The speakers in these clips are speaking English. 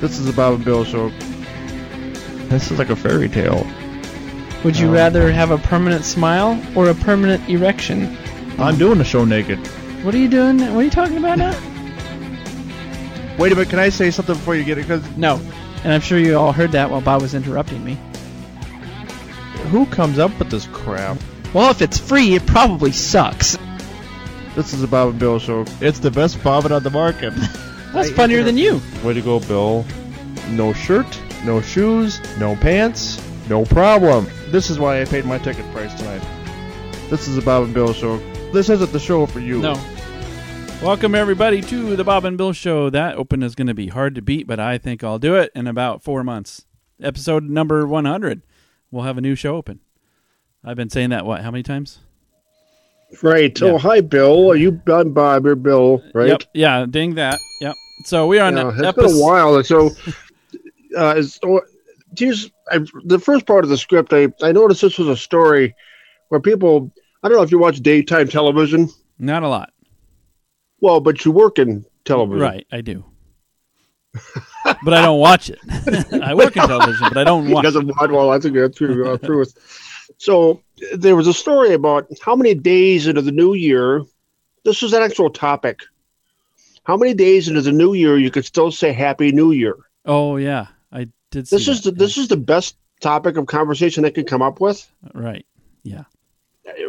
This is a Bob and Bill Show. This is like a fairy tale. Would you Um, rather have a permanent smile or a permanent erection? I'm doing the show naked. What are you doing? What are you talking about now? Wait a minute, can I say something before you get it? Because no. And I'm sure you all heard that while Bob was interrupting me. who comes up with this crap? Well, if it's free, it probably sucks. This is a Bob and Bill Show. It's the best bobbin on the market. That's funnier than you. Way to go, Bill. No shirt, no shoes, no pants, no problem. This is why I paid my ticket price tonight. This is the Bob and Bill Show. This isn't the show for you. No. Welcome everybody to the Bob and Bill Show. That open is going to be hard to beat, but I think I'll do it in about four months. Episode number 100. We'll have a new show open. I've been saying that what? How many times? Right. Yeah. Oh, hi, Bill. Are you I'm Bob? You're Bill, right? Yep. Yeah. Ding that. Yep. So we are on Yeah, it's episode. been a while. So, uh, is, oh, geez, I, the first part of the script, I, I noticed this was a story where people, I don't know if you watch daytime television. Not a lot. Well, but you work in television. Right. I do. but I don't watch it. I work in television, but I don't He watch. doesn't watch. Well, I think that's true. Uh, truth. So there was a story about how many days into the new year. This was an actual topic. How many days into the new year you could still say Happy New Year? Oh yeah, I did. See This is the that. this is the best topic of conversation they could come up with. right. Yeah.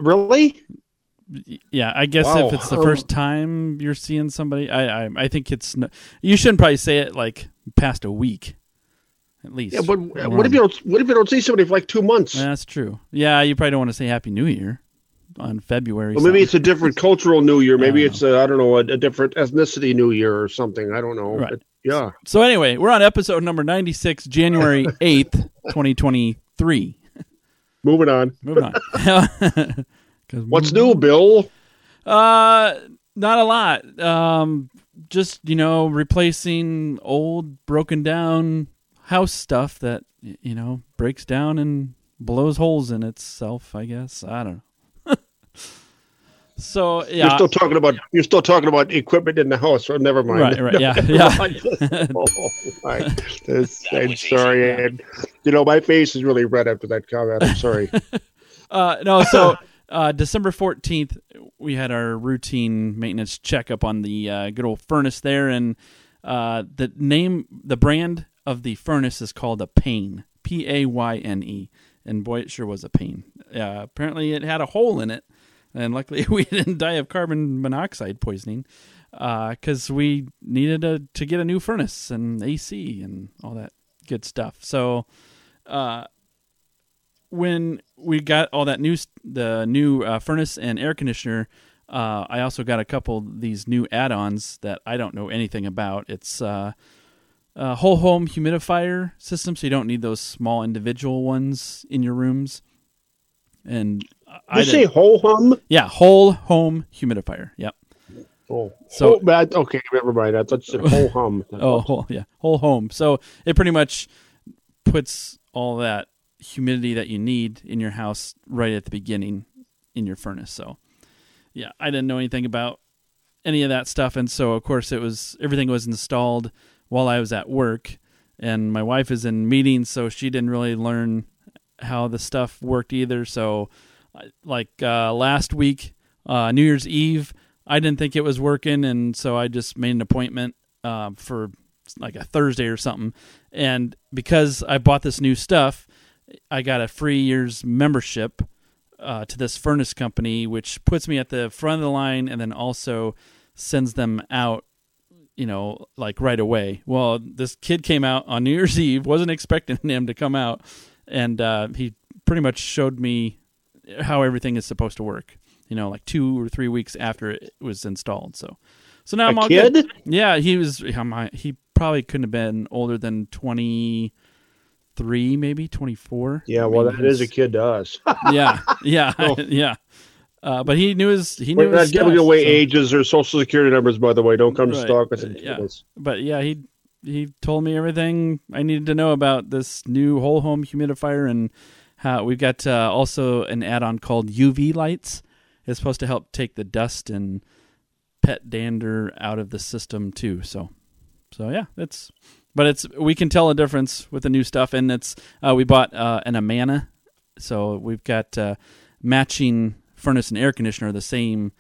Really? Yeah, I guess Wow. if it's the first time you're seeing somebody, I I, I think it's no, you shouldn't probably say it like past a week, at least. Yeah, but Or what if you don't? What if you don't see somebody for like two months? That's true. Yeah, you probably don't want to say Happy New Year on February. Or maybe something. it's a different cultural New Year. Maybe it's a, I don't know a, a different ethnicity New Year or something. I don't know. Right. But, yeah. so. Anyway, we're on episode number ninety six, January eighth, twenty twenty three. Moving on. Moving on. What's new, Bill? Uh, not a lot. Um, just you know, replacing old, broken down house stuff that you know breaks down and blows holes in itself. I guess I don't know. so You're still talking about you're still talking about equipment in the house. So never mind. right, right, yeah, yeah. oh, my. This- I'm sorry, and you know my face is really red after that comment. I'm sorry. Uh, no, so uh, December fourteenth, we had our routine maintenance checkup on the uh, good old furnace there, and uh, the name, the brand of the furnace is called a Payne, P A Y N E, and boy, it sure was a pain. Uh, apparently, it had a hole in it, and luckily, we didn't die of carbon monoxide poisoning because we needed to to get a new furnace and AC and all that good stuff. So. Uh, when we got all that new the new uh, furnace and air conditioner, uh, I also got a couple these new add-ons that I don't know anything about. It's uh, a whole home humidifier system, so you don't need those small individual ones in your rooms. And I you say whole home? yeah, whole home humidifier. Yep. Oh, So- so bad. Okay, never mind. I thought you said ho hum. Oh, whole, yeah, whole home. So it pretty much puts all that humidity that you need in your house right at the beginning in your furnace. So, yeah, I didn't know anything about any of that stuff, and so of course it was everything was installed while I was at work, and my wife is in meetings, so she didn't really learn how the stuff worked either. So, like uh, last week, uh, New Year's Eve, I didn't think it was working, and so I just made an appointment uh, for like a Thursday or something. And because I bought this new stuff, I got a free year's membership uh, to this furnace company, which puts me at the front of the line and then also sends them out, you know, like right away. Well, this kid came out on New Year's Eve, wasn't expecting him to come out, and uh, he pretty much showed me how everything is supposed to work. You know, like two or three weeks after it was installed. So, so now I'm A all kid? good. Yeah, he was. He probably couldn't have been older than twenty three, maybe twenty four. Yeah, well, that is a kid to us. yeah, yeah, Oh. yeah. Uh, but he knew his. He knew We're not giving stuff, away so- ages or social security numbers, by the way. Don't come to Right. stalk us. Uh, yeah. us. But yeah, he he told me everything I needed to know about this new whole home humidifier and how we've got uh, also an add-on called UV lights. It's supposed to help take the dust and pet dander out of the system too. So, so yeah, it's but it's we can tell a difference with the new stuff, and it's uh, we bought uh, an Amana, so we've got uh, matching furnace and air conditioner, are the same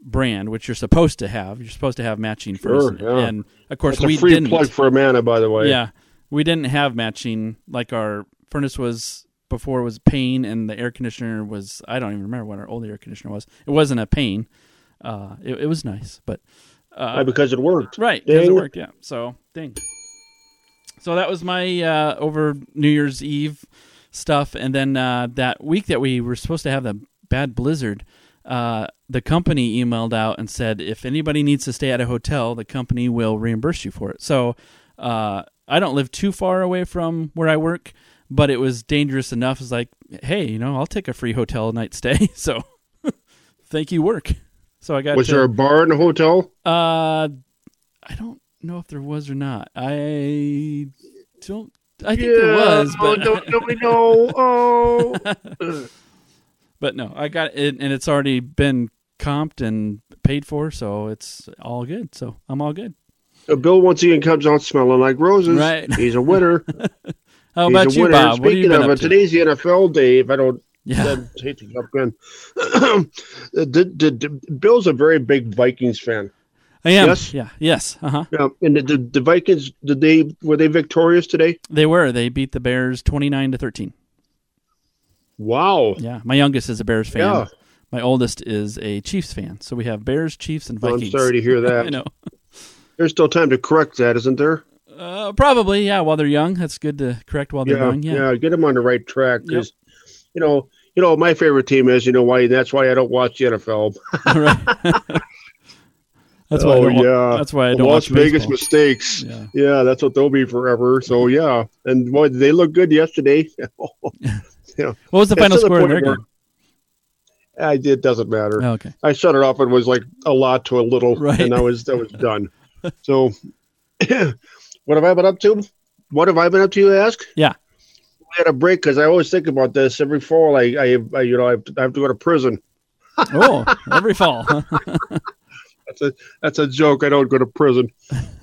brand, which you're supposed to have. You're supposed to have matching furnace, Sure, and, yeah. and of course It's we a free didn't. plug for Amana, by the way. Yeah, we didn't have matching. Like our furnace was before it was Payne, and the air conditioner was I don't even remember what our old air conditioner was. It wasn't a Payne. Uh, it, it was nice, but uh, Why? because it worked. right because it worked. Yeah, so ding. So that was my uh, over New Year's Eve stuff, and then uh, that week that we were supposed to have the bad blizzard. Uh, the company emailed out and said if anybody needs to stay at a hotel, the company will reimburse you for it. So uh, I don't live too far away from where I work, but it was dangerous enough. It's like, hey, you know, I'll take a free hotel night stay. So thank you, work. So I got. Was to, there a bar in the hotel? Uh, I don't know if there was or not. I don't. I think there was, Oh, but don't, don't we know? Oh. But no, I got it, and it's already been comped and paid for, so it's all good. So I'm all good. Uh, Bill once again comes out smelling like roses. Right. He's a winner. How He's about you, winner. Bob? What have you Speaking of it, to? today's the NFL day. If I don't Yeah, hate to jump in. did, did, did- Bill's a very big Vikings fan. I am. Yes? Yeah. Yes. Uh huh. Yeah, and the, the, the Vikings did they were they victorious today? They were. They beat the Bears twenty nine to thirteen. Wow. Yeah. My youngest is a Bears fan. Yeah. My oldest is a Chiefs fan. So we have Bears, Chiefs, and Well, I'm Vikings. sorry to hear that. I know. There's still time to correct that, isn't there? Uh, probably. Yeah. While they're young, that's good to correct while they're yeah, young. Yeah. get them on the right track. 'cause, you know, you know, my favorite team is. You know why? That's why I don't watch the NFL. that's why. I oh yeah, That's why I don't Las watch Vegas baseball. mistakes. Yeah. Yeah, that's what they'll be forever. So yeah, and boy, they look good yesterday. What was the final to the score in their game? I, it doesn't matter. Oh, okay. I shut it off. It was like a lot to a little, Right. and I was that was done. so, what have I been up to? What have I been up to? You ask. Yeah. We had a break because I always think about this every fall. I, I, I you know, I have, to, I have to go to prison. Oh, every fall. That's a that's a joke. I don't go to prison.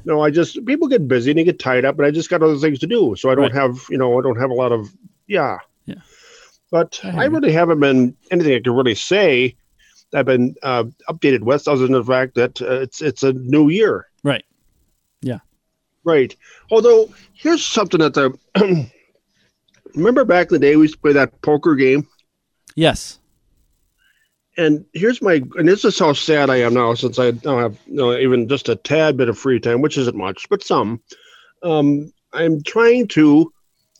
No, I just people get busy and they get tied up, and I just got other things to do. So I don't Right. have you know I don't have a lot of yeah. But I I really haven't been anything I can really say. I've been uh, updated with, other than the fact that uh, it's it's a new year. right. Yeah. Right. Although here's something that the remember back in the day we used to play that poker game, Yes. and here's my and this is how sad I am now since I don't have you know, even just a tad bit of free time, which isn't much, but some. Um, I'm trying to.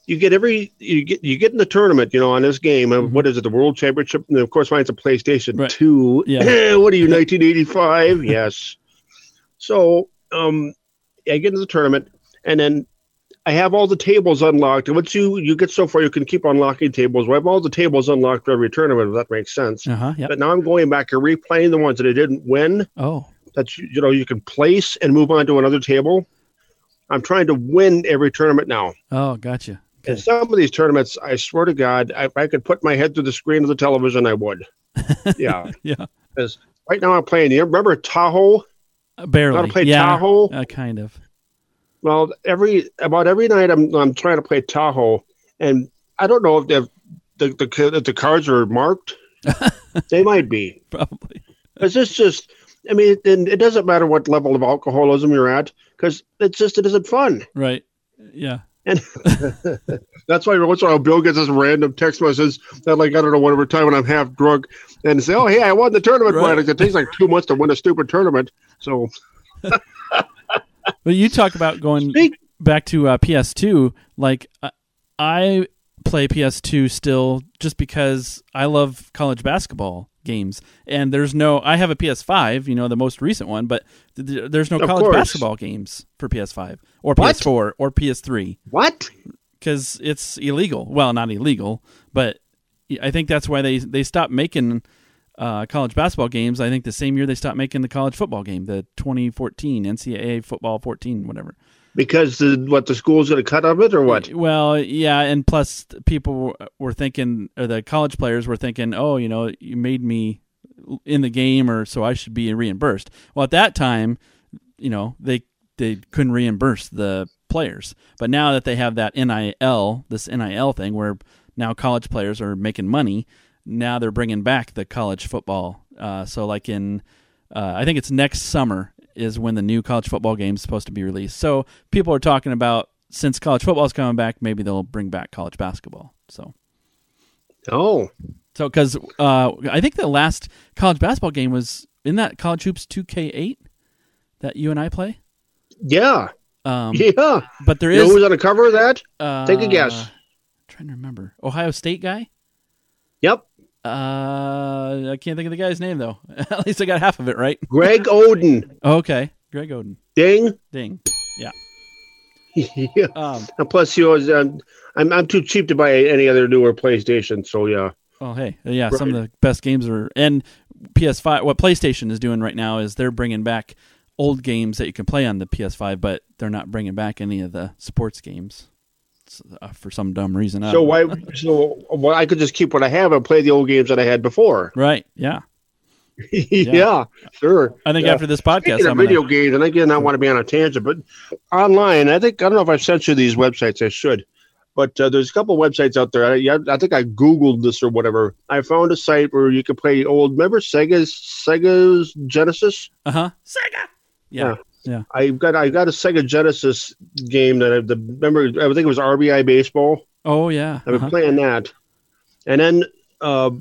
You get every you get you get in the tournament, you know, on this game. uh, Mhm. What is it? The World Championship. And of course, mine's a PlayStation Right. Two. Yeah. what are you, 1985? yes. So, um, I get into the tournament, and then I have all the tables unlocked. And once you you get so far, you can keep unlocking tables. I have all the tables unlocked for every tournament. If that makes sense. Uh huh. Yep. But now I'm going back and replaying the ones that I didn't win. Oh. That you, you know you can place and move on to another table. I'm trying to win every tournament now. Oh, gotcha. And some of these tournaments, I swear to God, if I could put my head through the screen of the television, I would. Yeah. Yeah. Because right now I'm playing. You remember Tahoe? Uh, barely. How to play yeah. Tahoe? Uh, kind of. Well, every about every night I'm I'm trying to play Tahoe, and I don't know if the the if the cards are marked. they might be. Probably. Because it's just, I mean, and it doesn't matter what level of alcoholism you're at, because it's just it isn't fun. Right. Yeah. And that's why once in a while Bill gets this random text message that like I don't know whatever time when I'm half drunk and say, "Oh, hey, I won the tournament." Right. It takes like two months to win a stupid tournament. So But you talk about going Speak- back to uh, PS2. Like I, I play PS2 still just because I love college basketball games. And there's no, I have a PS5, you know, the most recent one, but th- th- there's no Of college course. basketball games for PS5 or What? PS4 or PS3 what? because it's illegal. Well, not illegal, but I think that's why they they stopped making uh, college basketball games. I think the same year they stopped making the college football game, the 2014 NCAA football 14, whatever. Because the what the school's going to cut of it or what? Well, yeah, and plus people were- thinking, or the college players were thinking, oh, you know, you made me in the game, or so I should be reimbursed. Well, at that time, you know, they they couldn't reimburse the players. But now that they have that NIL, this NIL thing, where now college players are making money, now they're bringing back the college football. Uh, so like in, uh, I think it's next summer is when the new college football game is supposed to be released. So people are talking about since college football is coming back, maybe they'll bring back college basketball. So Oh, so because uh, I think the last college basketball game was in that college hoops two K eight that you and I play. yeah, Um, yeah. But there is. You know who's on the cover of that? uh, Take a guess. trying to remember Ohio State guy. Yep, Uh, I can't think of the guy's name though. At least I got half of it right. Greg Oden. Okay, Greg Oden. Ding. Ding. yeah. Um. And plus, you know, um, I'm I'm too cheap to buy any other newer PlayStation. So yeah. Oh, hey, yeah. Some of the best games are and PS5. What PlayStation is doing right now is they're bringing back old games that you can play on the PS5, but they're not bringing back any of the sports games uh, for some dumb reason. I So why? So well, I could just keep what I have and play the old games that I had before. Right? Yeah. yeah, sure. I think Yeah. after this podcast, Speaking I'm of gonna, video games, and again, I want to be on a tangent, but online, I think I don't know if I've sent you these websites. I should, but uh, there's a couple websites out there. I, yeah, I think I googled this or whatever. I found a site where you could play old. Remember Sega's Sega's Genesis? uh huh. Sega. Yeah. Yeah. I got I got a Sega Genesis game that I the remember. I think it was RBI baseball. Oh yeah. I've been Uh-huh. playing that, and then uh,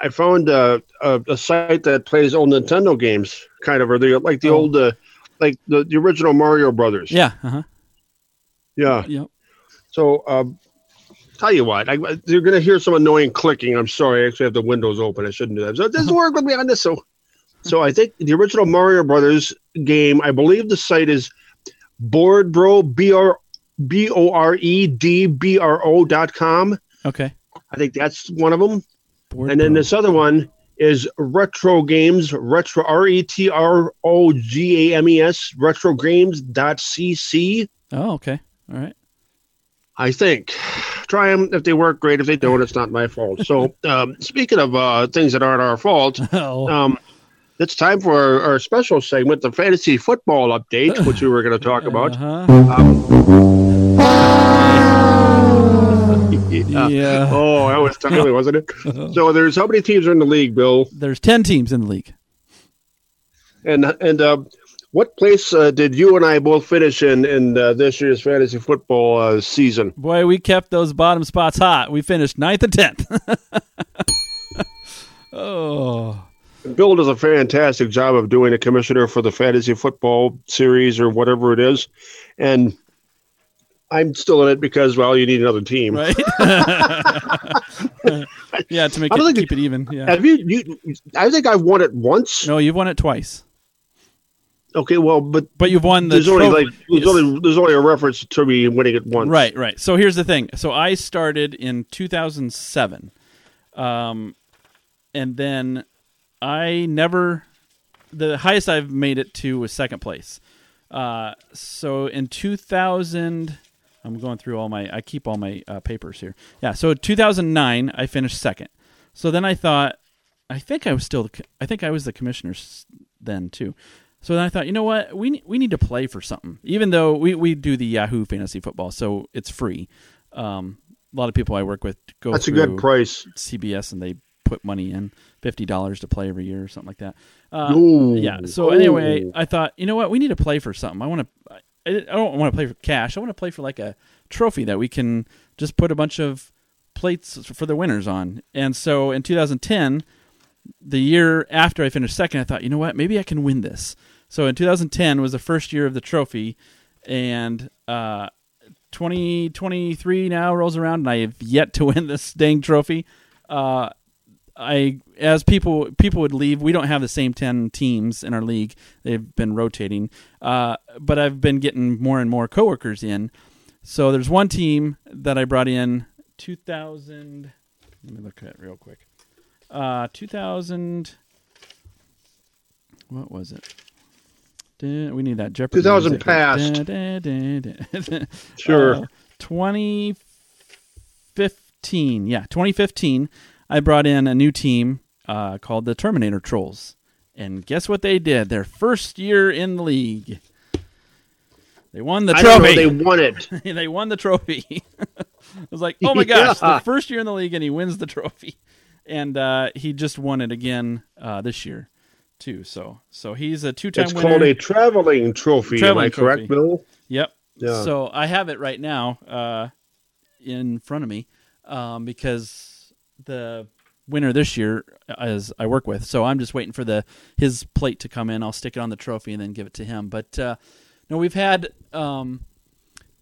I found uh, a, a site that plays old Nintendo games, kind of, or the like the Oh. old, uh, like the, the original Mario Brothers. Yeah. Uh huh. yeah. Yep. So, um, tell you what, I, you're gonna hear some annoying clicking. I'm sorry, I actually have the windows open. I shouldn't do that. So it doesn't work with me on this. So, so I think the original Mario Brothers game. I believe the site is Bored Bro B R B O R E D B R O dot com. Okay. I think that's one of them. Board And then Pro. this other one is Retro Games, Retro R E T R O G A M E S, Retro Games dot CC. Oh, okay. All right. I think. Try them if they work great. If they don't, it's not my fault. So, um, speaking of uh, things that aren't our fault, Oh. um, it's time for our, our special segment, the fantasy football update, which we were going to talk about. Uh-huh. Yeah. Yeah. Oh, that was timely, wasn't it? So, there's how many teams are in the league, Bill? There's ten teams in the league. And and uh, what place uh, did you and I both finish in in uh, this year's fantasy football uh, season? Boy, we kept those bottom spots hot. We finished ninth and tenth. oh. Bill does a fantastic job of doing a commissioner for the fantasy football series or whatever it is, and I'm still in it because well, you need another team. Right. yeah, to make it think keep it even. Yeah. Have you, you? I think I've won it once. No, you've won it twice, Okay, well, but but you've won the. there's only like there's only there's only a reference to me winning it once. Right, right. So here's the thing. So I started in 2007, um, and then I never. The highest I've made it to was second place. Uh, so in 2000, I'm going through all my. I keep all my uh, papers here. Yeah. So 2009, I finished second. So then I thought, I think I was still. The, I think I was the commissioner then too. So then I thought, you know what, we we need to play for something. Even though we, we do the Yahoo Fantasy Football, so it's free. Um, a lot of people I work with go That's a good price. CBS and they put money in fifty dollars to play every year or something like that. Uh, Ooh. yeah. So anyway, I thought, you know what, we need to play for something. I want to. I I don't want to play for cash. I want to play for like a trophy that we can just put a bunch of plates for the winners on. And so in 2010, the year after I finished second, I thought, you know what, maybe I can win this. So in 2010 was the first year of the trophy, and uh, 2023 now rolls around, and I have yet to win this dang trophy. Uh, I as people people would leave. We don't have the same ten teams in our league. They've been rotating, uh, but I've been getting more and more coworkers in. So there's one team that I brought in 2000. Let me look at it real quick. Uh, 2000. What was it? Dun- We need that Jeopardy. 2000 music. passed. Dun, dun, dun, dun. Sure. Uh, 2015. Yeah, 2015. I brought in a new team uh, called the Terminator Trolls. And guess what they did? Their first year in the league. They won the I don't know, trophy. they won it. they won the trophy. I was like, oh my gosh, Yeah. the first year in the league, and he wins the trophy, and uh, he just won it again uh, this year too. So, so he's a two-time It's winner. called a traveling trophy. Traveling Am I correct, trophy. Bill? Yep. Yeah. So I have it right now uh, in front of me um, because the winner this year as I work with. So I'm just waiting for the his plate to come in. I'll stick it on the trophy and then give it to him. But uh, no, we've had um,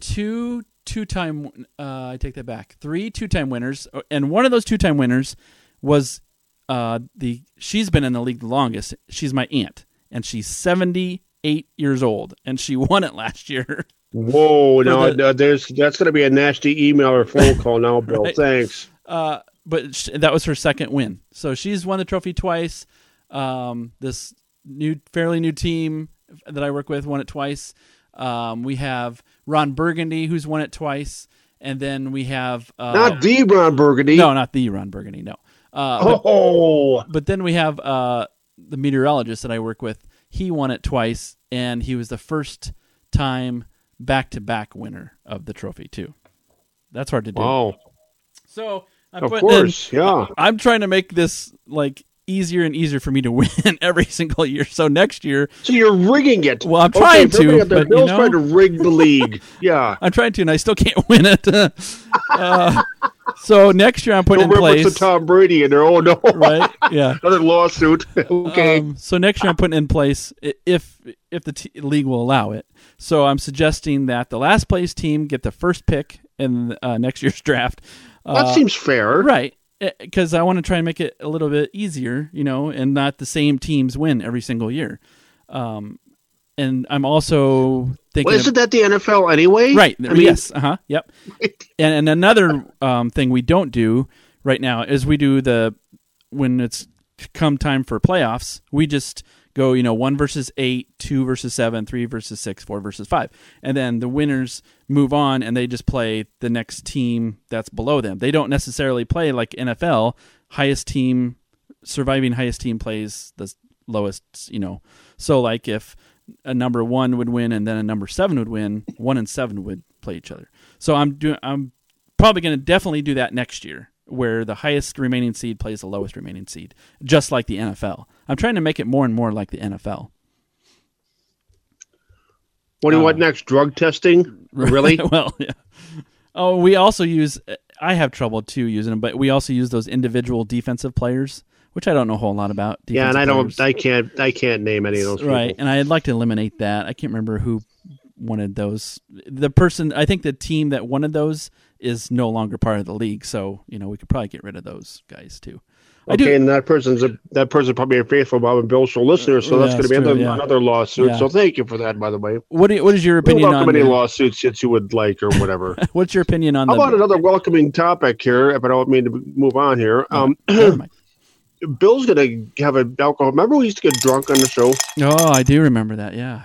two two time. Uh, I take that back. Three two time winners, and one of those two time winners was uh, the. She's been in the league the longest. She's my aunt, and she's 78 years old, and she won it last year. Whoa! Now the- uh, there's that's going to be a nasty email or phone call now, Bill. Right. Thanks. Uh, but sh- that was her second win. So she's won the trophy twice. Um, this new, fairly new team that I work with won it twice. Um, we have Ron Burgundy, who's won it twice, and then we have uh, Not the Ron Burgundy. no, not the Ron Burgundy, no. Uh, but, Oh, but then we have uh, the meteorologist that I work with. He won it twice, and he was the first time back-to-back winner of the trophy too. That's hard to do. wow! So I'm Of putting in- course, yeah. I'm trying to make this like easier and easier for me to win every single year. So next year, So you're rigging it. Well, I'm Okay, trying for to, out there, but, you Bill's know- trying to rig the league. Yeah. I'm trying to, and I still can't win it. uh, so next year, I'm putting Don't in remember place. to Tom Brady in there. Oh no! Right? Yeah. Another lawsuit. okay. Um, so next year, I'm putting in place if if the t- league will allow it. So I'm suggesting that the last place team get the first pick in uh, next year's draft. That Uh, seems fair. Right. Because I want to try and make it a little bit easier, you know, and not the same teams win every single year. Um, and I'm also thinking, Well, isn't that the NFL anyway? right? I mean, yes. Uh huh. Yep. And, and another um, thing we don't do right now is we do the when it's come time for playoffs, we just go, you know, one versus eight, two versus seven, three versus six, four versus five, and then the winners move on and they just play the next team that's below them. They don't necessarily play like NFL. Highest team, surviving highest team plays the lowest, you know. So like if a number one would win and then a number seven would win, one and seven would play each other. So I'm doing. I'm probably going to definitely do that next year, where the highest remaining seed plays the lowest remaining seed, just like the NFL. I'm trying to make it more and more like the NFL. What do you Uh, want next? Drug testing? Really? well, yeah. Oh, we also use. I have trouble too using them, but we also use those individual defensive players, which I don't know a whole lot about. yeah, and I don't. players. I can't. I can't name any of those. People. right and i'd like to eliminate that i can't remember who wanted those the person i think the team that wanted those is no longer part of the league so you know we could probably get rid of those guys too Okay, and that person's a that person's probably a faithful Bob and Bill show listener, so Yeah, that's going to be true, another, yeah. another lawsuit. Yeah. So thank you for that, by the way. what, you- what is your opinion on any lawsuits that you would like or whatever. what's your opinion on How the about another welcoming topic here? If I don't mean to move on here, um, Bill's going to have an alcohol. Remember, we used to get drunk on the show, oh i do remember that yeah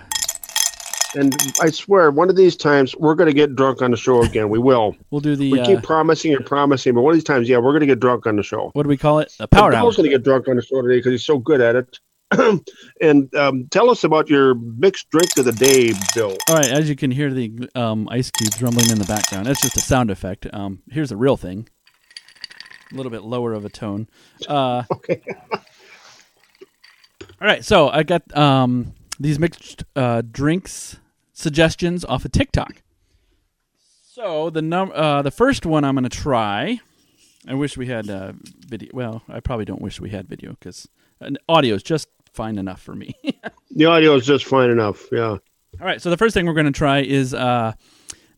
and I swear, one of these times we're going to get drunk on the show again. We will. we'll do the We uh, keep promising and promising, but one of these times, yeah, we're going to get drunk on the show. what do we call it a power And hour Bill's going to get drunk on the show today because he's so good at it. and um, tell us about your mixed drink of the day, Bill. all right as you can hear the um, ice cubes rumbling in the background that's just a sound effect um, here's a real thing a little bit lower of a tone uh, Okay. All right, so I got um, these mixed uh, drinks suggestions off of TikTok. So the num uh, the first one I'm going to try. I wish we had uh, video. Well, I probably don't wish we had video because audio is just fine enough for me. The audio is just fine enough. Yeah. All right, so the first thing we're going to try is uh,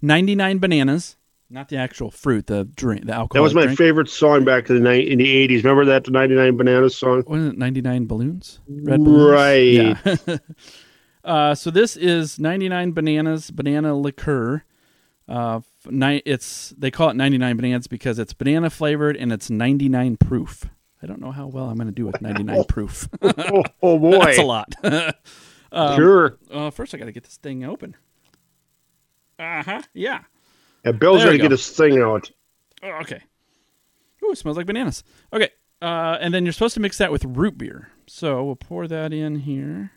99 bananas, not the actual fruit, the drink, the alcohol. That was my drink. favorite song back in the ni- in the eighties. Remember that the ninety nine bananas song? Wasn't it 99 balloons? Red balloons? Right. Yeah. uh, so this is 99 bananas, banana liqueur. Uh, ni- it's they call it 99 bananas because it's banana flavored and it's 99 proof. I don't know how well I'm going to do with 99 proof. oh, oh boy, That's a lot. Um, sure. uh, first, I got to get this thing open. Uh huh. Yeah. And Bill's going to get his thing out. Oh, okay. Ooh, it smells like bananas. Okay. Uh, and then you're supposed to mix that with root beer. So we'll pour that in here.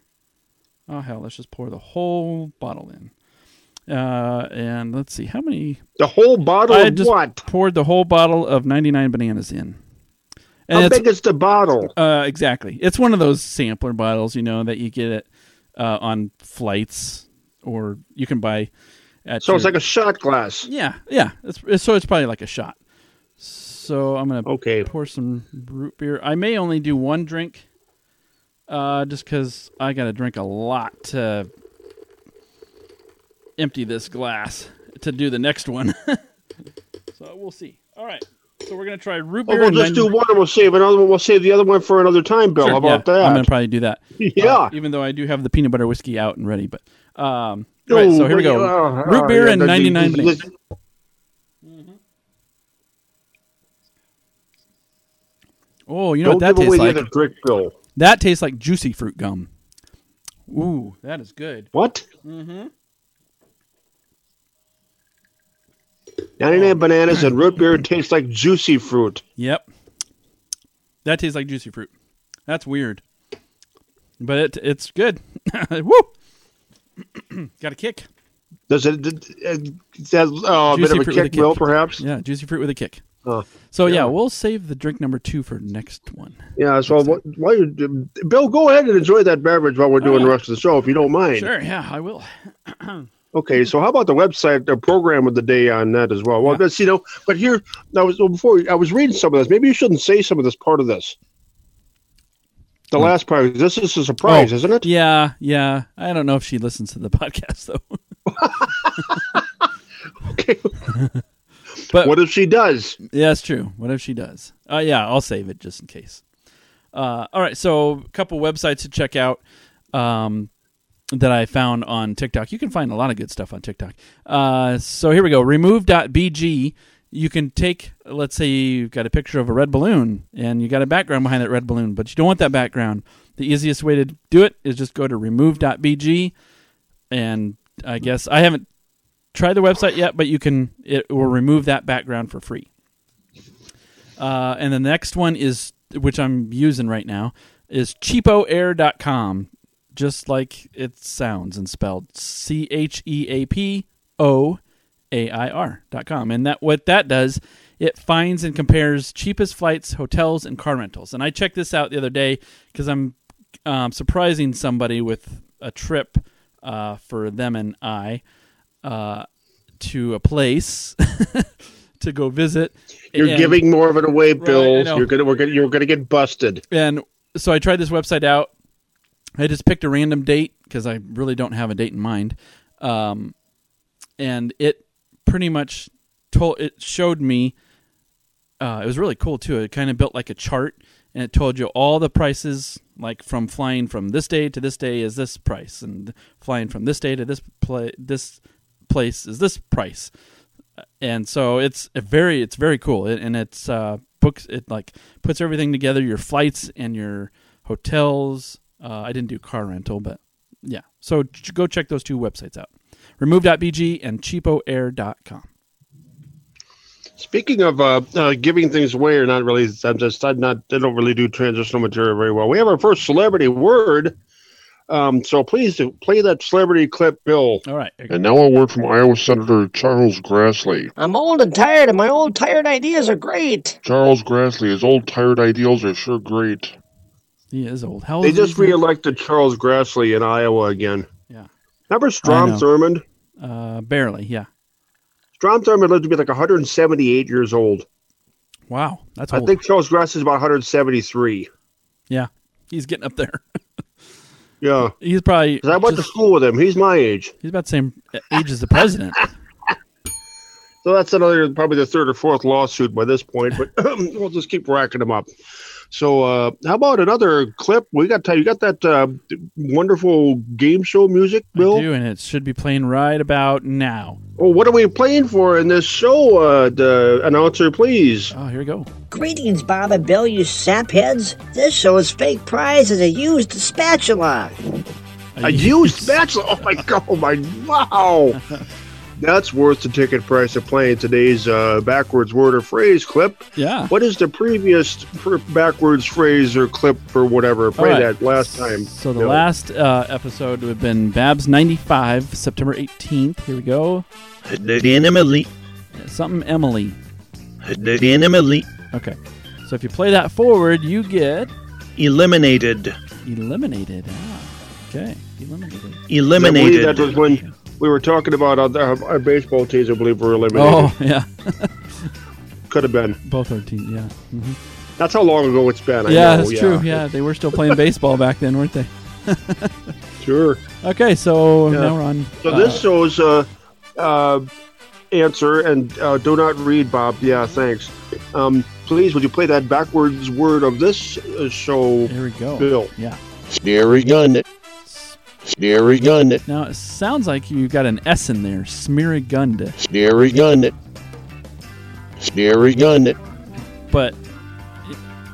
Oh, hell, let's just pour the whole bottle in. Uh, and let's see how many The whole bottle I just what? poured the whole bottle of 99 bananas in. And How it's big is the bottle? uh, exactly. It's one of those sampler bottles, you know, that you get it uh, on flights or you can buy at So it's like a shot glass. Yeah, yeah. It's, it's so it's probably like a shot. So I'm gonna Okay. pour some root beer. I may only do one drink, uh, just because I got to drink a lot to empty this glass to do the next one. so we'll see. All right. So we're gonna try root Well, beer. we'll and just do one and we'll save another one. We'll save the other one for another time, Bill. Sure, How about yeah, that? I'm gonna probably do that. yeah. Uh, even though I do have the peanut butter whiskey out and ready, but um. All right. So here we go. Uh, root beer yeah, and the- 99 the- bananas. Oh, you know Don't what that tastes like? trick, Bill. That tastes like juicy fruit gum. Ooh, that is good. What? Mm-hmm. 99 bananas and root beer tastes like juicy fruit. Yep. That tastes like juicy fruit. That's weird. But it it's good. Woo! Got a kick. Does it, has uh, a bit of a kick, a kick. Bill, perhaps? Yeah, juicy fruit with a kick. Oh, So yeah. yeah. we'll save the drink number two for next one. Yeah, so what, why you, Bill, go ahead and enjoy that beverage while we're doing the rest of the show, if you don't mind. Sure, yeah, I will. Okay, so how about the website, the program of the day on that as well? Well, Yeah. that's, you know, but here, I was before I was reading some of this. Maybe you shouldn't say some of this part of this. The last part. This is a surprise, Hmm. Oh, isn't it? Yeah, yeah. I don't know if she listens to the podcast though. Okay. But what if she does? Yeah, that's true. What if she does? Uh, yeah, I'll save it just in case. Uh, all right, so a couple websites to check out um, that I found on TikTok. You can find a lot of good stuff on TikTok. Uh, so here we go. Remove.bg. You can take, let's say you've got a picture of a red balloon and you got a background behind that red balloon, but you don't want that background. The easiest way to do it is just go to remove.bg. And I guess I haven't tried the website yet, but you can, it will remove that background for free. Uh, and the next one is, which I'm using right now, is cheapoair.com, just like it sounds and spelled C H E A P O A I R.com. And that what that does, it finds and compares cheapest flights, hotels, and car rentals. And I checked this out the other day because I'm um, surprising somebody with a trip uh, for them and I uh, to a place to go visit. You're And- giving more of it away, Bill. know. you're gonna we're gonna you're gonna get busted. and so I tried this website out. I just picked a random date because I really don't have a date in mind, um, and it pretty much told it showed me. Uh, it was really cool too. It kind of built like a chart, and it told you all the prices, like from flying from this day to this day is this price, and flying from this day to this pla- this place is this price. And so it's a very it's very cool, it, and it's uh, books it like puts everything together, your flights and your hotels. Uh, I didn't do car rental, but yeah. So ch- go check those two websites out: remove.bg and cheapoair.com. Speaking of uh, uh, giving things away, or not really, I'm just I'm not. I don't really do transitional material very well. We have our first celebrity word. Um, so please do play that celebrity clip, Bill. All right. And now a word from Iowa Senator Charles Grassley. I'm old and tired, and my old tired ideas are great. Charles Grassley, his old tired ideals are sure great. He is old. How old They is just he? reelected Charles Grassley in Iowa again. Yeah. Remember Strom. Thurmond? Uh, barely. Yeah. Strom Thurmond lived to be like 178 years old. Wow. That's I old. think Charles Grassley is about 173. yeah. He's getting up there. Yeah, He's probably. because I went to school with him. He's my age. he's about the same age as the president. So that's another, probably the third or fourth lawsuit by this point, but we'll just keep racking them up. So, uh, how about another clip? We got time. You got that uh, wonderful game show music, I Bill? do, and it should be playing right about now. Oh, what are we playing for in this show? Uh, the announcer, please. Oh, here we go. Greetings, Bob and Bill, you sapheads. This show's fake prize is a used spatula. A used spatula. Oh my god! Oh my wow! That's worth the ticket price of playing today's uh, backwards word or phrase clip. Yeah. What is the previous fr- backwards phrase or clip or whatever? Play All right. that last time. So the Bill. last uh, episode would have been Babs 95, September 18th. Here we go. The Emily, Something Emily. The Emily, Okay. So if you play that forward, you get eliminated, eliminated. Ah, okay. Eliminated. I believe eliminated. that was when we were talking about uh, our, our baseball teams. I believe were eliminated. Oh, yeah. Could have been. Both our teams, yeah. hmm That's how long ago it's been. I Yeah, know, that's true. Yeah, they were still playing baseball back then, weren't they? Sure. Okay, so Yeah. now we're on. So uh, this shows uh, uh, answer and uh, do not read, Bob. Yeah, thanks. Um, please, would you play that backwards word of this uh, show, There we go. Bill? Yeah. Scary gun. Scary gun. Now it sounds like you got an S in there. Smirigunda. Scary gun. Scary gun. But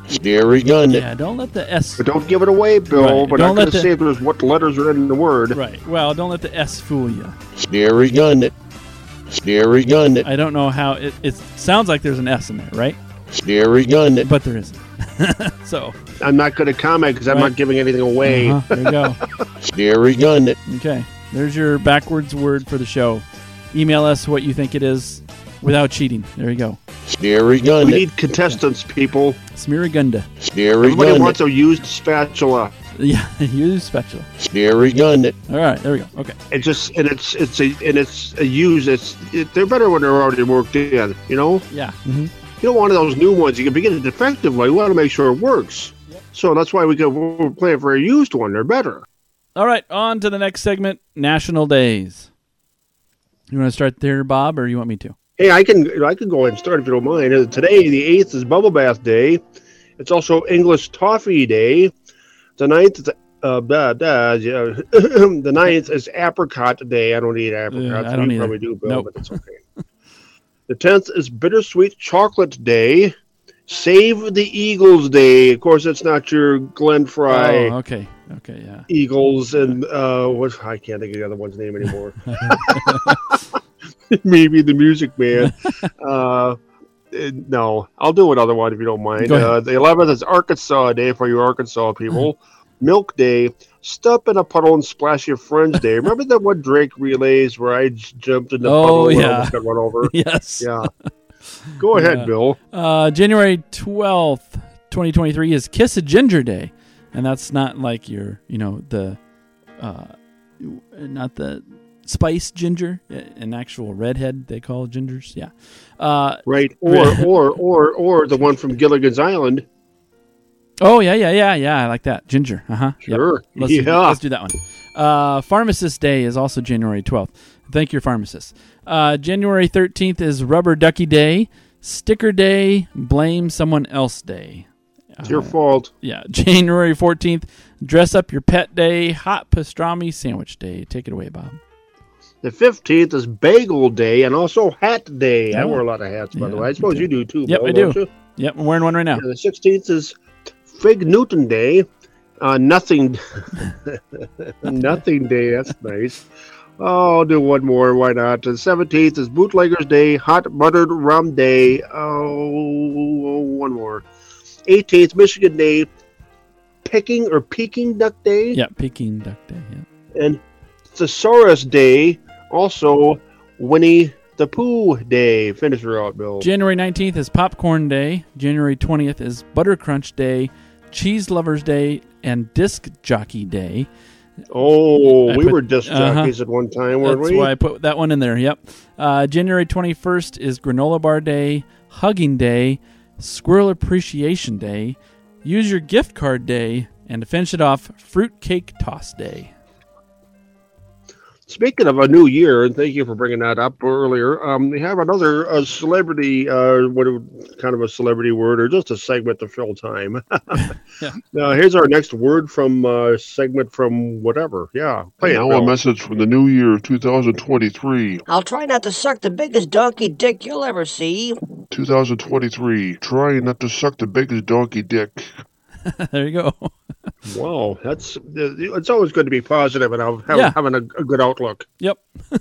Scary gun. yeah, don't let the S. But don't give it away, Bill. Right. But Don't I'm let going to the- say if there's what letters are in the word. Right. Well, don't let the S fool you. Scary gun. Scary gun. I don't know how it. It sounds like there's an S in there, right? Scary gun. But there isn't. so I'm not going to comment because I'm not giving anything away. uh-huh, there you go. Scary gun. Okay. There's your backwards word for the show. Email us what you think it is without cheating. There you go. Scary gun. We need contestants, people. Smirigunda. Scary Everybody gun. wants a used spatula. Yeah, use spatula. Scary gun. All right, there we go. Okay. It just and it's it's a and it's a use. It's it, they're better when they're already worked in. You know. Yeah. hmm You don't want those new ones. You can begin it defectively. You want to make sure it works. So that's why we go. We're playing for a used one. They're better. All right, on to the next segment National Days. You want to start there, Bob, or you want me to? Hey, I can I can go ahead and start if you don't mind. Uh, Today, the eighth is Bubble Bath Day. It's also English Toffee Day. The ninth is uh, yeah. the ninth is Apricot Day. I don't eat apricots. I don't you either. probably do, Bill, Nope. but it's okay. The tenth is Bittersweet Chocolate Day. Save the Eagles Day. Of course, it's not your Glenn Frey. Oh, okay. Okay, yeah. Eagles and uh what I can't think of the other one's name anymore. Maybe the Music Man. uh, uh, no, I'll do another one if you don't mind. Uh, the 11th is Arkansas Day for you Arkansas people. Milk Day. Step in a puddle and splash your friends Day. Remember that one Drake relays where I jumped in the Oh, puddle and yeah. almost got run over? yes. Yeah. Go ahead, Yeah. Bill. Uh, January 12th, 2023 is Kiss a Ginger Day. And that's not like your, you know, the, uh, not the spice ginger, an actual redhead they call gingers. Yeah. Uh, Right. Or or or or the one from Gilligan's Island. Oh, yeah, yeah, yeah, yeah. I like that. Ginger. Uh huh. Sure. Let's, do, yeah. let's do that one. Uh, Pharmacist Day is also January 12th. Thank your pharmacist. Uh, January 13th is Rubber Ducky Day, Sticker Day, Blame Someone Else Day. It's your Uh, fault. Yeah. January 14th, Dress Up Your Pet Day, Hot Pastrami Sandwich Day. Take it away, Bob. The fifteenth is Bagel Day and also Hat Day. I Oh. wear a lot of hats, by the way. I suppose okay. you do too. Yep, Bill, I do. You? Yep, I'm wearing one right now. And the sixteenth is Fig Newton Day. Uh, nothing, nothing day. That's nice. Oh, I'll do one more. Why not? The seventeenth is Bootleggers Day, Hot Buttered Rum Day. Oh, one more. Eighteenth, Michigan Day, Picking or Peking Duck Day, Yeah, Peking Duck Day. Yeah. and Thesaurus Day. Also, Winnie the Pooh Day. Finish her out, Bill. January 19th is Popcorn Day. January 20th is Butter Crunch Day, Cheese Lovers Day, and Disc Jockey Day. oh, I we put- were disc uh-huh. jockeys at one time, weren't That's we? why I put that one in there. Yep. Uh, January 21st is Granola Bar Day, Hugging Day, Squirrel Appreciation Day, Use Your Gift Card Day, and to finish it off, Fruit Cake Toss Day. Speaking of a new year, and thank you for bringing that up earlier. Um, we have another uh, celebrity, uh, what kind of a celebrity word, or just a segment to fill time. Yeah. Now, here's our next word from uh, segment from whatever. Yeah, play it. now Bill. a message from the new year 2023. I'll try not to suck the biggest donkey dick you'll ever see. 2023. trying not to suck the biggest donkey dick. there you go. Wow, that's it's always good to be positive and have, Yeah. having a, a good outlook. Yep.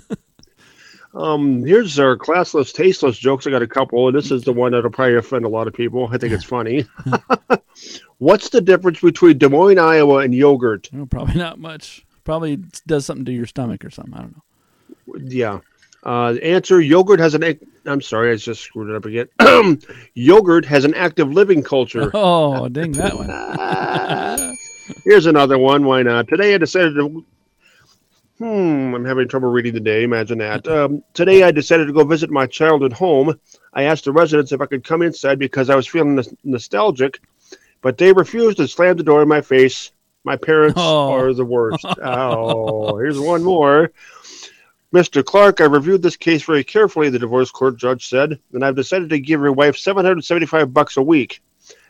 Um, here's our classless, tasteless jokes. I got a couple, and this is the one that'll probably offend a lot of people. I think it's funny. What's the difference between Des Moines, Iowa, and yogurt? Oh, probably not much. Probably does something to your stomach or something. I don't know. Yeah. Uh, answer: Yogurt has an. I'm sorry, I just screwed it up again. yogurt has an active living culture. Oh, dang that one. Here's another one. Why not? Today I decided to. Hmm, I'm having trouble reading the day. Imagine that. Um, today I decided to go visit my childhood home. I asked the residents if I could come inside because I was feeling nos- nostalgic, but they refused and slammed the door in my face. My parents Oh. are the worst. oh, here's one more. Mr. Clark, I reviewed this case very carefully, the divorce court judge said, and I've decided to give your wife 775 bucks a week.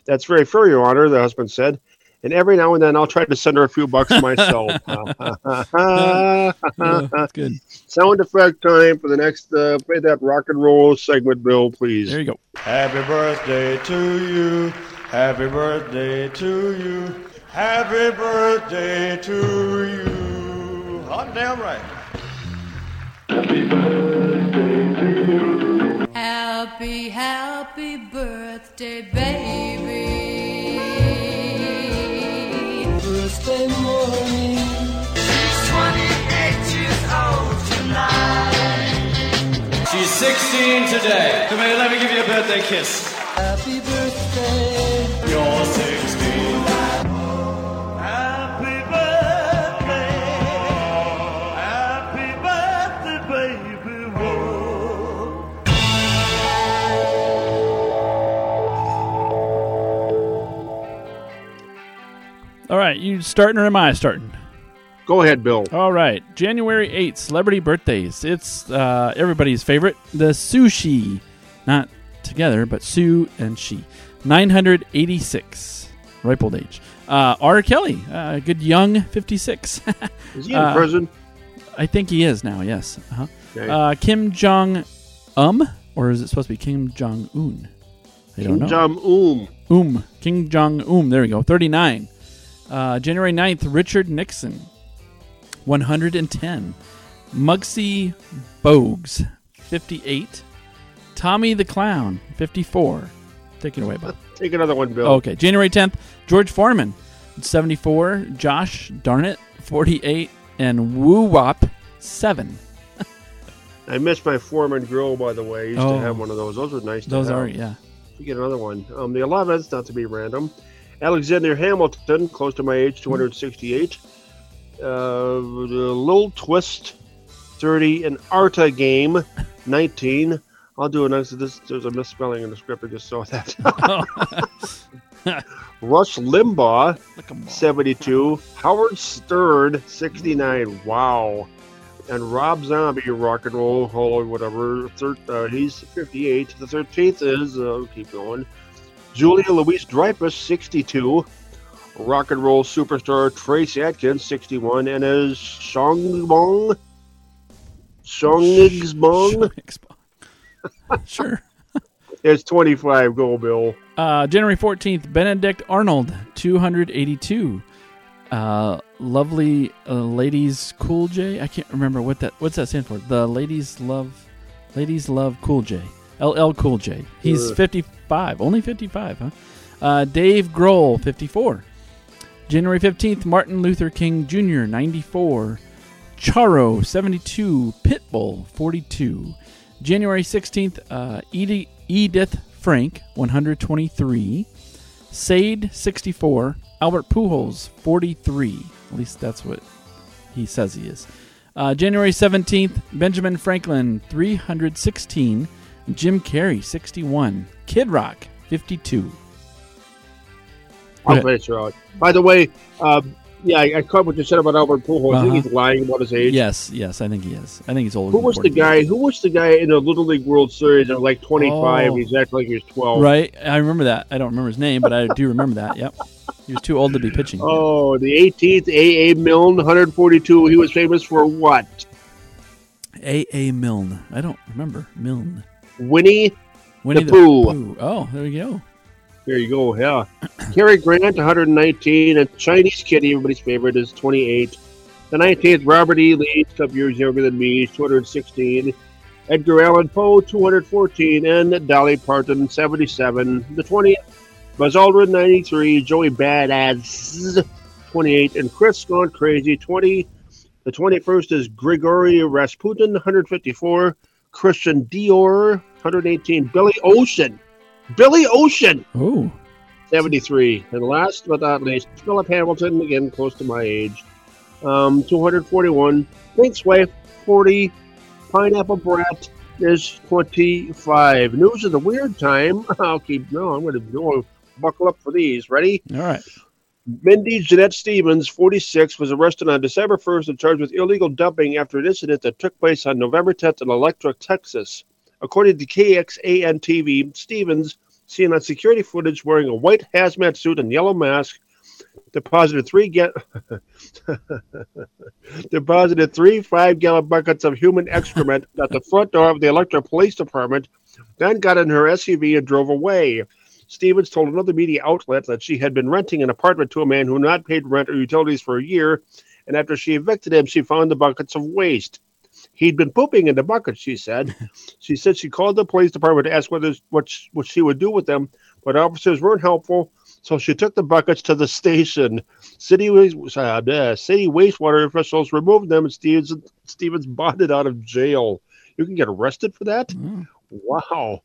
That's very fair, Your Honor, the husband said. And every now and then I'll try to send her a few bucks myself. Yeah, that's good. Sound effect time for the next, uh, play that rock and roll segment, Bill, please. There you go. Happy birthday to you. Happy birthday to you. Happy birthday to you. Hot damn right. Happy, birthday to you. Happy, happy birthday, baby. 16 today. Come here, let me give you a birthday kiss. Happy birthday. You're 16. Happy birthday. Happy birthday, baby. Whoa. All right, you starting or am I starting? Go ahead, Bill. All right, January 8th, celebrity birthdays. It's uh, everybody's favorite, the sushi. Not together, but Sue and she. 986, ripe old age. Uh, R. Kelly, uh, good young 56. Is he in Uh, prison? I think he is now, yes. Uh-huh. Okay. Uh, Kim Jong Um, or is it supposed to be Kim Jong Un? I don't Kim know. Jong-un. Um, King Jong Um. There we go. 39. Uh, January 9th, Richard Nixon. 110. Muggsy Bogues. 58. Tommy the Clown. 54. Take it away, Bob. Take another one, Bill. Okay. January 10th, George Foreman. 74. Josh Darnett. 48. And Woo Wop. 7. I missed my Foreman grill, by the way. I used Oh. to have one of those. Those were nice. Those to have. are, yeah. You get another one. Um, the 11th, not to be random. Alexander Hamilton, close to my age, 268. Uh, Little Twist, 30. An Arta game, 19. I'll do a nice. This, there's a misspelling in the script. I just saw that. Rush Limbaugh, Look 'em all. 72. Howard Stern, 69. Wow. And Rob Zombie, rock and roll, hall or whatever. Thir- uh, he's 58. The 13th is, uh, keep going. Julia Louise Dreyfus, 62. Rock and roll superstar Trace Atkins, 61. And is Shongbong? Shongbong sure. It's 25. Go, Bill. Uh, January 14th, Benedict Arnold, 282. Uh, lovely uh, ladies Cool J. I can't remember what that what's that stand for. The ladies love ladies love Cool J. LL Cool J. He's Ugh. 55. Only 55, huh? Uh, Dave Grohl, 54. January 15th, Martin Luther King Jr., 94. Charo, 72. Pitbull, 42. January 16th, uh, Edith Frank, 123. Sade, 64. Albert Pujols, 43. At least that's what he says he is. Uh, January 17th, Benjamin Franklin, 316. Jim Carrey, 61. Kid Rock, 52. I'll finish her. By the way, um, yeah, I, I caught what you said about Albert Pujols. I Uh-huh. think he's lying about his age. Yes, yes, I think he is. I think he's older Who than was the guy? Who was the guy in the Little League World Series at like 25? Oh. He's acting like he was 12. Right, I remember that. I don't remember his name, but I do remember that. Yep, he was too old to be pitching. Oh, the 18th, A.A. Milne, 142. He was famous for what? A. A. Milne. I don't remember Milne. Winnie Winnie the Pooh. Pooh. Oh, there you go. There you go. Yeah. Cary Grant, 119. And Chinese Kitty, everybody's favorite, is 28. The 19th, Robert E. Lee, a couple years younger than me, 216. Edgar Allan Poe 214, and Dolly Parton 77. The 20th, Buzz Aldrin 93, Joey Badass 28, and Chris Gone Crazy 20. The 21st is Grigory Rasputin 154, Christian Dior 118, Billy Ocean. Billy Ocean Oh, 73. And last but not least, Philip Hamilton, again close to my age, um, 241. Thanks, wife, 40. Pineapple Brat is 25. News of the weird time. I'll keep, no, I'm going to go buckle up for these. Ready? all right. Mindy Jeanette Stevens, 46, was arrested on December 1st and charged with illegal dumping after an incident that took place on November 10th in Electra, Texas. According to KXAN TV, Stevens, seen on security footage wearing a white hazmat suit and yellow mask, deposited three ga- deposited three five-gallon buckets of human excrement at the front door of the Electra Police Department, then got in her SUV and drove away. Stevens told another media outlet that she had been renting an apartment to a man who had not paid rent or utilities for a year, and after she evicted him, she found the buckets of waste. He'd been pooping in the buckets, she said. she said she called the police department to ask whether, what, sh- what she would do with them, but officers weren't helpful, so she took the buckets to the station. City, waste, uh, city wastewater officials removed them, and Stevens, Stevens bonded out of jail. You can get arrested for that? Wow.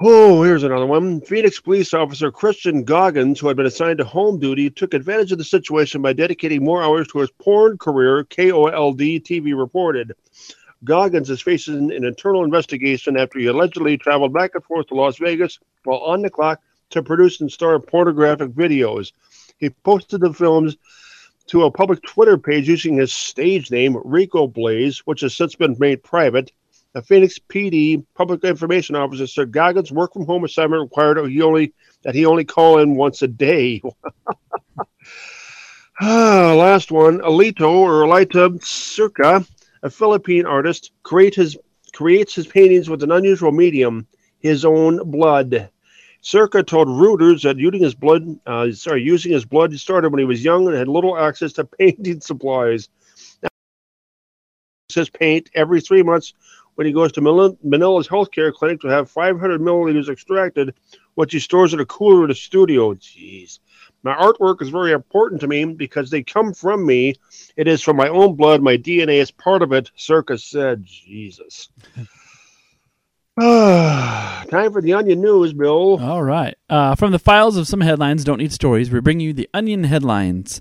Oh, here's another one. Phoenix police officer Christian Goggins, who had been assigned to home duty, took advantage of the situation by dedicating more hours to his porn career, KOLD TV reported. Goggins is facing an internal investigation after he allegedly traveled back and forth to Las Vegas while on the clock to produce and star pornographic videos. He posted the films to a public Twitter page using his stage name, Rico Blaze, which has since been made private. The Phoenix PD public information officer said Goggins' work from home assignment required he only that he only call in once a day. Ah, Last one, Alito or Alita Circa, a Philippine artist, create his, creates his paintings with an unusual medium, his own blood. Circa told Reuters that using his blood, uh, sorry, using his blood started when he was young and had little access to painting supplies. Now, says paint every three months when he goes to Manila's healthcare clinic to have 500 milliliters extracted, which he stores in a cooler in the studio. Jeez. My artwork is very important to me because they come from me. It is from my own blood. My DNA is part of it, Circa said. Jesus. Time for the onion news, Bill. All right. Uh, from the files of some headlines don't need stories, we bring you the Onion headlines.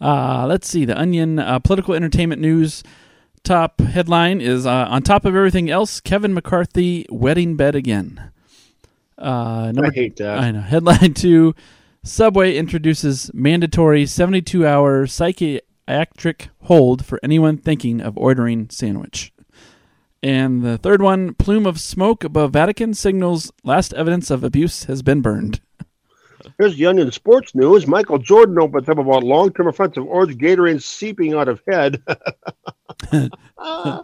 Uh, let's see. The Onion uh, political entertainment news top headline is uh, on top of everything else, Kevin McCarthy wedding bed again. Uh, number, I hate that. I know. Headline two: Subway introduces mandatory 72-hour psychiatric hold for anyone thinking of ordering sandwich. And the third one: Plume of smoke above Vatican signals last evidence of abuse has been burned. Here's the onion sports news. Michael Jordan opens up about long-term effects of orange Gatorade seeping out of head. oh,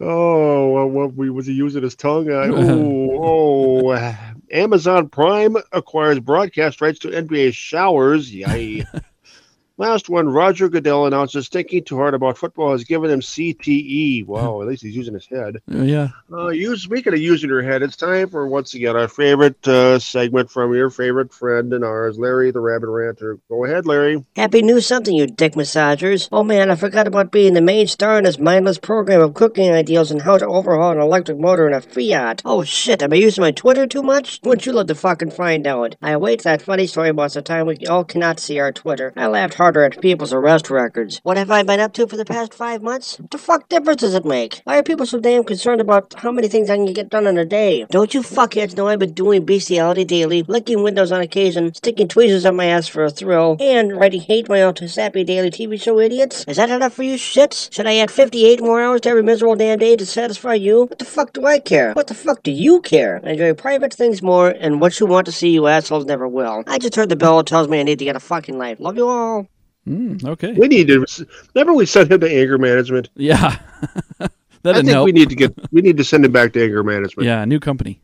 well, what was he using his tongue? Uh, oh, oh, Amazon Prime acquires broadcast rights to NBA showers. Yay. Last one, Roger Goodell announces thinking too hard about football has given him CTE. Wow, at least he's using his head. Uh, yeah. Uh, you speaking of using your head, it's time for once again our favorite uh, segment from your favorite friend and ours, Larry the Rabid Ranter. Go ahead, Larry. Happy New Something, you dick massagers. Oh man, I forgot about being the main star in this mindless program of cooking ideas and how to overhaul an electric motor in a Fiat. Oh shit, am I using my Twitter too much? Wouldn't you love to fucking find out? I await that funny story about the time we all cannot see our Twitter. I laughed harder at people's arrest records. What have I been up to for the past five months? What the fuck difference does it make? Why are people so damn concerned about how many things I can get done in a day? Don't you fuckheads know I've been doing bestiality daily, licking windows on occasion, sticking tweezers up my ass for a thrill, and writing hate mail to sappy daily TV show idiots? Is that enough for you shits? Should I add 58 more hours to every miserable damn day to satisfy you? What the fuck do I care? What the fuck do you care? I enjoy private things more, and what you want to see, you assholes never will. I just heard the bell tells me I need to get a fucking life. Love you all. Mm, okay. We need to. Remember, we sent him to anger management. Yeah. that I think help. we need to get. We need to send him back to anger management. yeah, a new company.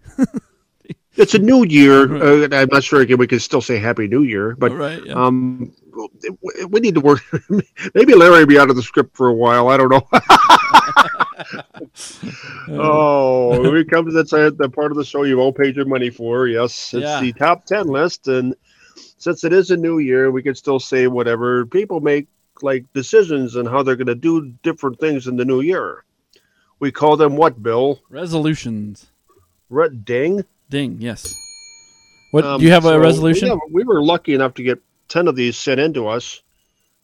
It's a new year. Uh, I'm not sure again. We can still say Happy New Year, but right. Yeah. um, we- need to work. Maybe Larry will be out of the script for a while. I don't know. oh, we come to the, part of the show you've all paid your money for. Yes, it's Yeah. the top 10 list. And since it is a new year, we can still say whatever. People make like decisions on how they're going to do different things in the new year. We call them what, Bill? Resolutions. Red ding. Ding. Yes. What Um, do you have so a resolution? We, have- we were lucky enough to get 10 of these sent into us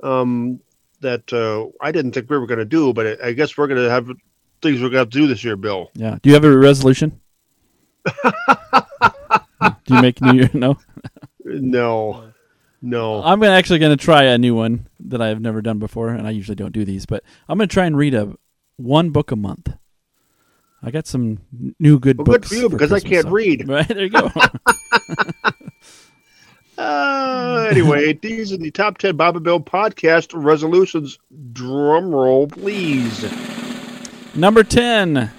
um, that uh, I didn't think we were going to do, but I guess we're going to have things we're going to do this year, Bill. Yeah. Do you have a resolution? do you make New Year? No. No. No. I'm gonna actually going to try a new one that I've never done before, and I usually don't do these, but I'm going to try and read a one book a month. I got some new good Well, good books for you, because I can't read. Right there you go. Uh, anyway, these are the top 10 Bob and Bill podcast resolutions. Drum roll, please. Number ten,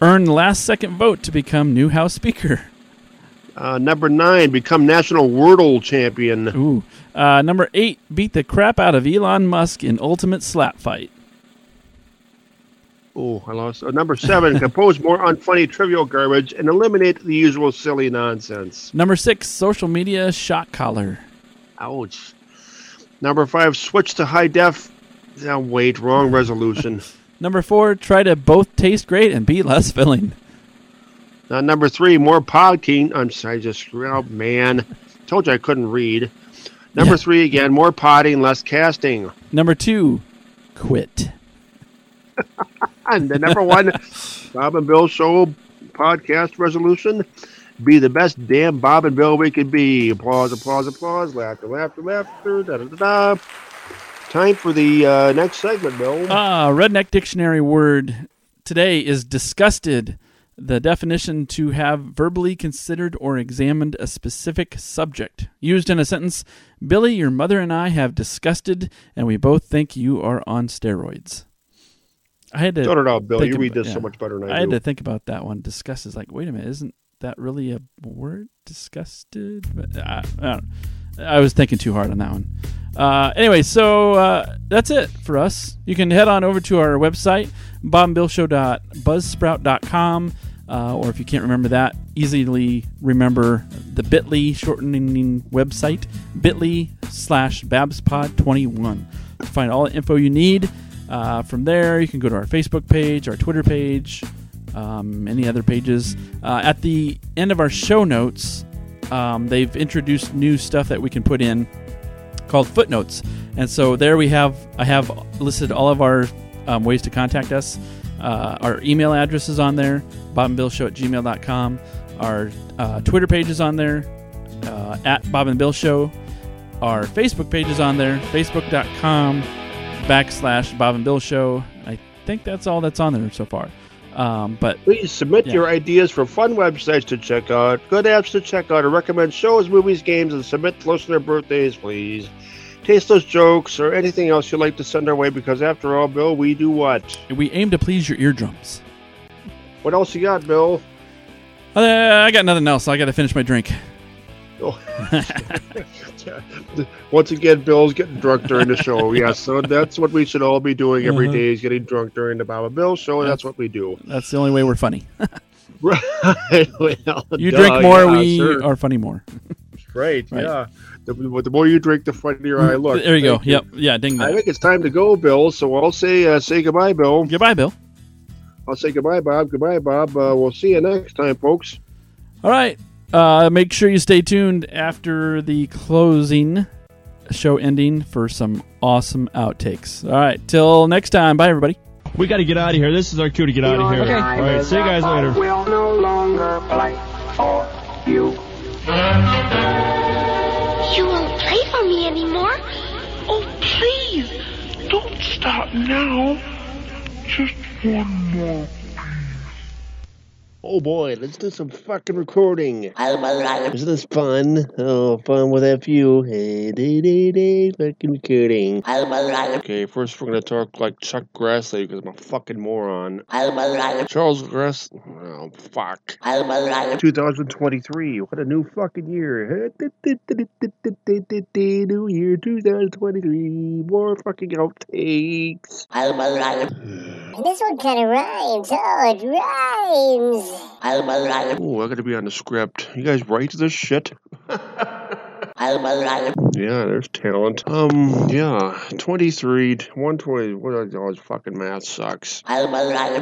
earn last second vote to become new House Speaker. Uh, number nine, become national Wordle champion. Ooh. Uh, number eight, beat the crap out of Elon Musk in ultimate slap fight. Oh, I lost. Uh, number seven, compose more unfunny trivial garbage and eliminate the usual silly nonsense. Number six, social media shock collar. Ouch. Number five, switch to high def. Oh, wait, wrong resolution. Number four, try to both taste great and be less filling. Uh, number three, more podcasting. I'm sorry, I just oh man, told you I couldn't read. Number Yeah. three again, more potting, less casting. Number two, quit. And the number one, Bob and Bill Show podcast resolution: be the best damn Bob and Bill we can be. Applause, applause, applause, laughter, laughter, laughter. Da da da da. Time for the uh, next segment, Bill. Ah, Redneck Dictionary word today is disgusted. The definition to have verbally considered or examined a specific subject. Used in a sentence Billy, your mother and I have disgusted, and we both think you are on steroids. I had to. Throw it out, Bill. You read this so much better than I, I had to think about that one. Disgust is like, wait a minute, isn't that really a word? Disgusted? But I, I, don't. I was thinking too hard on that one. Uh, anyway, so uh, that's it for us. You can head on over to our website, bobandbillshow.buzzsprout.com. Uh, or if you can't remember that, easily remember the bit.ly shortening website, bit.ly slash babspod21. To find all the info you need. Uh, from there, you can go to our Facebook page, our Twitter page, um, any other pages. Uh, at the end of our show notes, um, they've introduced new stuff that we can put in called footnotes. And so there we have, I have listed all of our um, ways to contact us. Uh, our email address is on there, bobandbillshow at gmail.com. Our uh, Twitter page is on there, uh, at Bob and Bill Show. Our Facebook page is on there, facebook.com backslash Bob and Bill Show. I think that's all that's on there so far. Um, but Please submit Yeah. your ideas for fun websites to check out, good apps to check out, or recommend shows, movies, games, and submit listener birthdays, please. Tasteless jokes or anything else you'd like to send our way because, after all, Bill, we do what? we aim to please your eardrums. What else you got, Bill? Uh, I got nothing else. I got to finish my drink. Oh. Once again, Bill's getting drunk during the show. Yes, so that's what we should all be doing every Uh-huh. day is getting drunk during the Bob and Bill show, and that's what we do. That's the only way we're funny. Right. well, You duh, drink more, yeah, we sure. are funny more. Right, Right. yeah. The, the more you drink, the funnier I look. there you go. Thank Yep. Yeah, ding That. I think it's time to go, Bill. So I'll say uh, say goodbye, Bill. Goodbye, Bill. I'll say goodbye, Bob. Goodbye, Bob. Uh, we'll see you next time, folks. All right. Uh, make sure you stay tuned after the closing show ending for some awesome outtakes. All right. Till next time. Bye, everybody. We got to get out of here. This is our cue to get out of here. Okay. All right, see you guys later. will no longer play for you. You stop now. Just one more. Oh boy, let's do some fucking recording. Isn't this fun? Oh, fun with few. Hey, day, day, day, fucking recording. Okay, first we're gonna talk like Chuck Grassley because I'm a fucking moron. Charles Grass. Oh, fuck. 2023. What a new fucking year. New year 2023. More fucking outtakes. This one kind of rhymes. Oh, it rhymes. Oh, I gotta be on the script. You guys write this shit? Yeah, there's talent. Um, yeah, 23, 120, what are those fucking math sucks.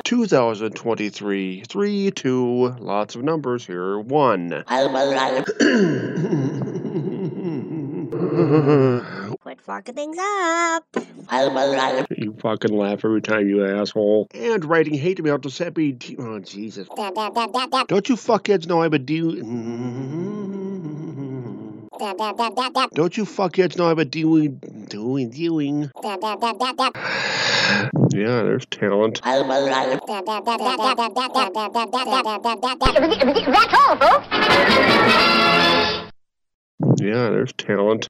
2023, 3, 2, lots of numbers here, 1. would fucking things up. You fucking laugh every time, you asshole. And writing hate mail to Seppi. D- oh, Jesus. Don't you fuckheads know I'm a a D- Don't you fuckheads know I'm a doing, doing, doing. Yeah, there's talent. Yeah, there's talent.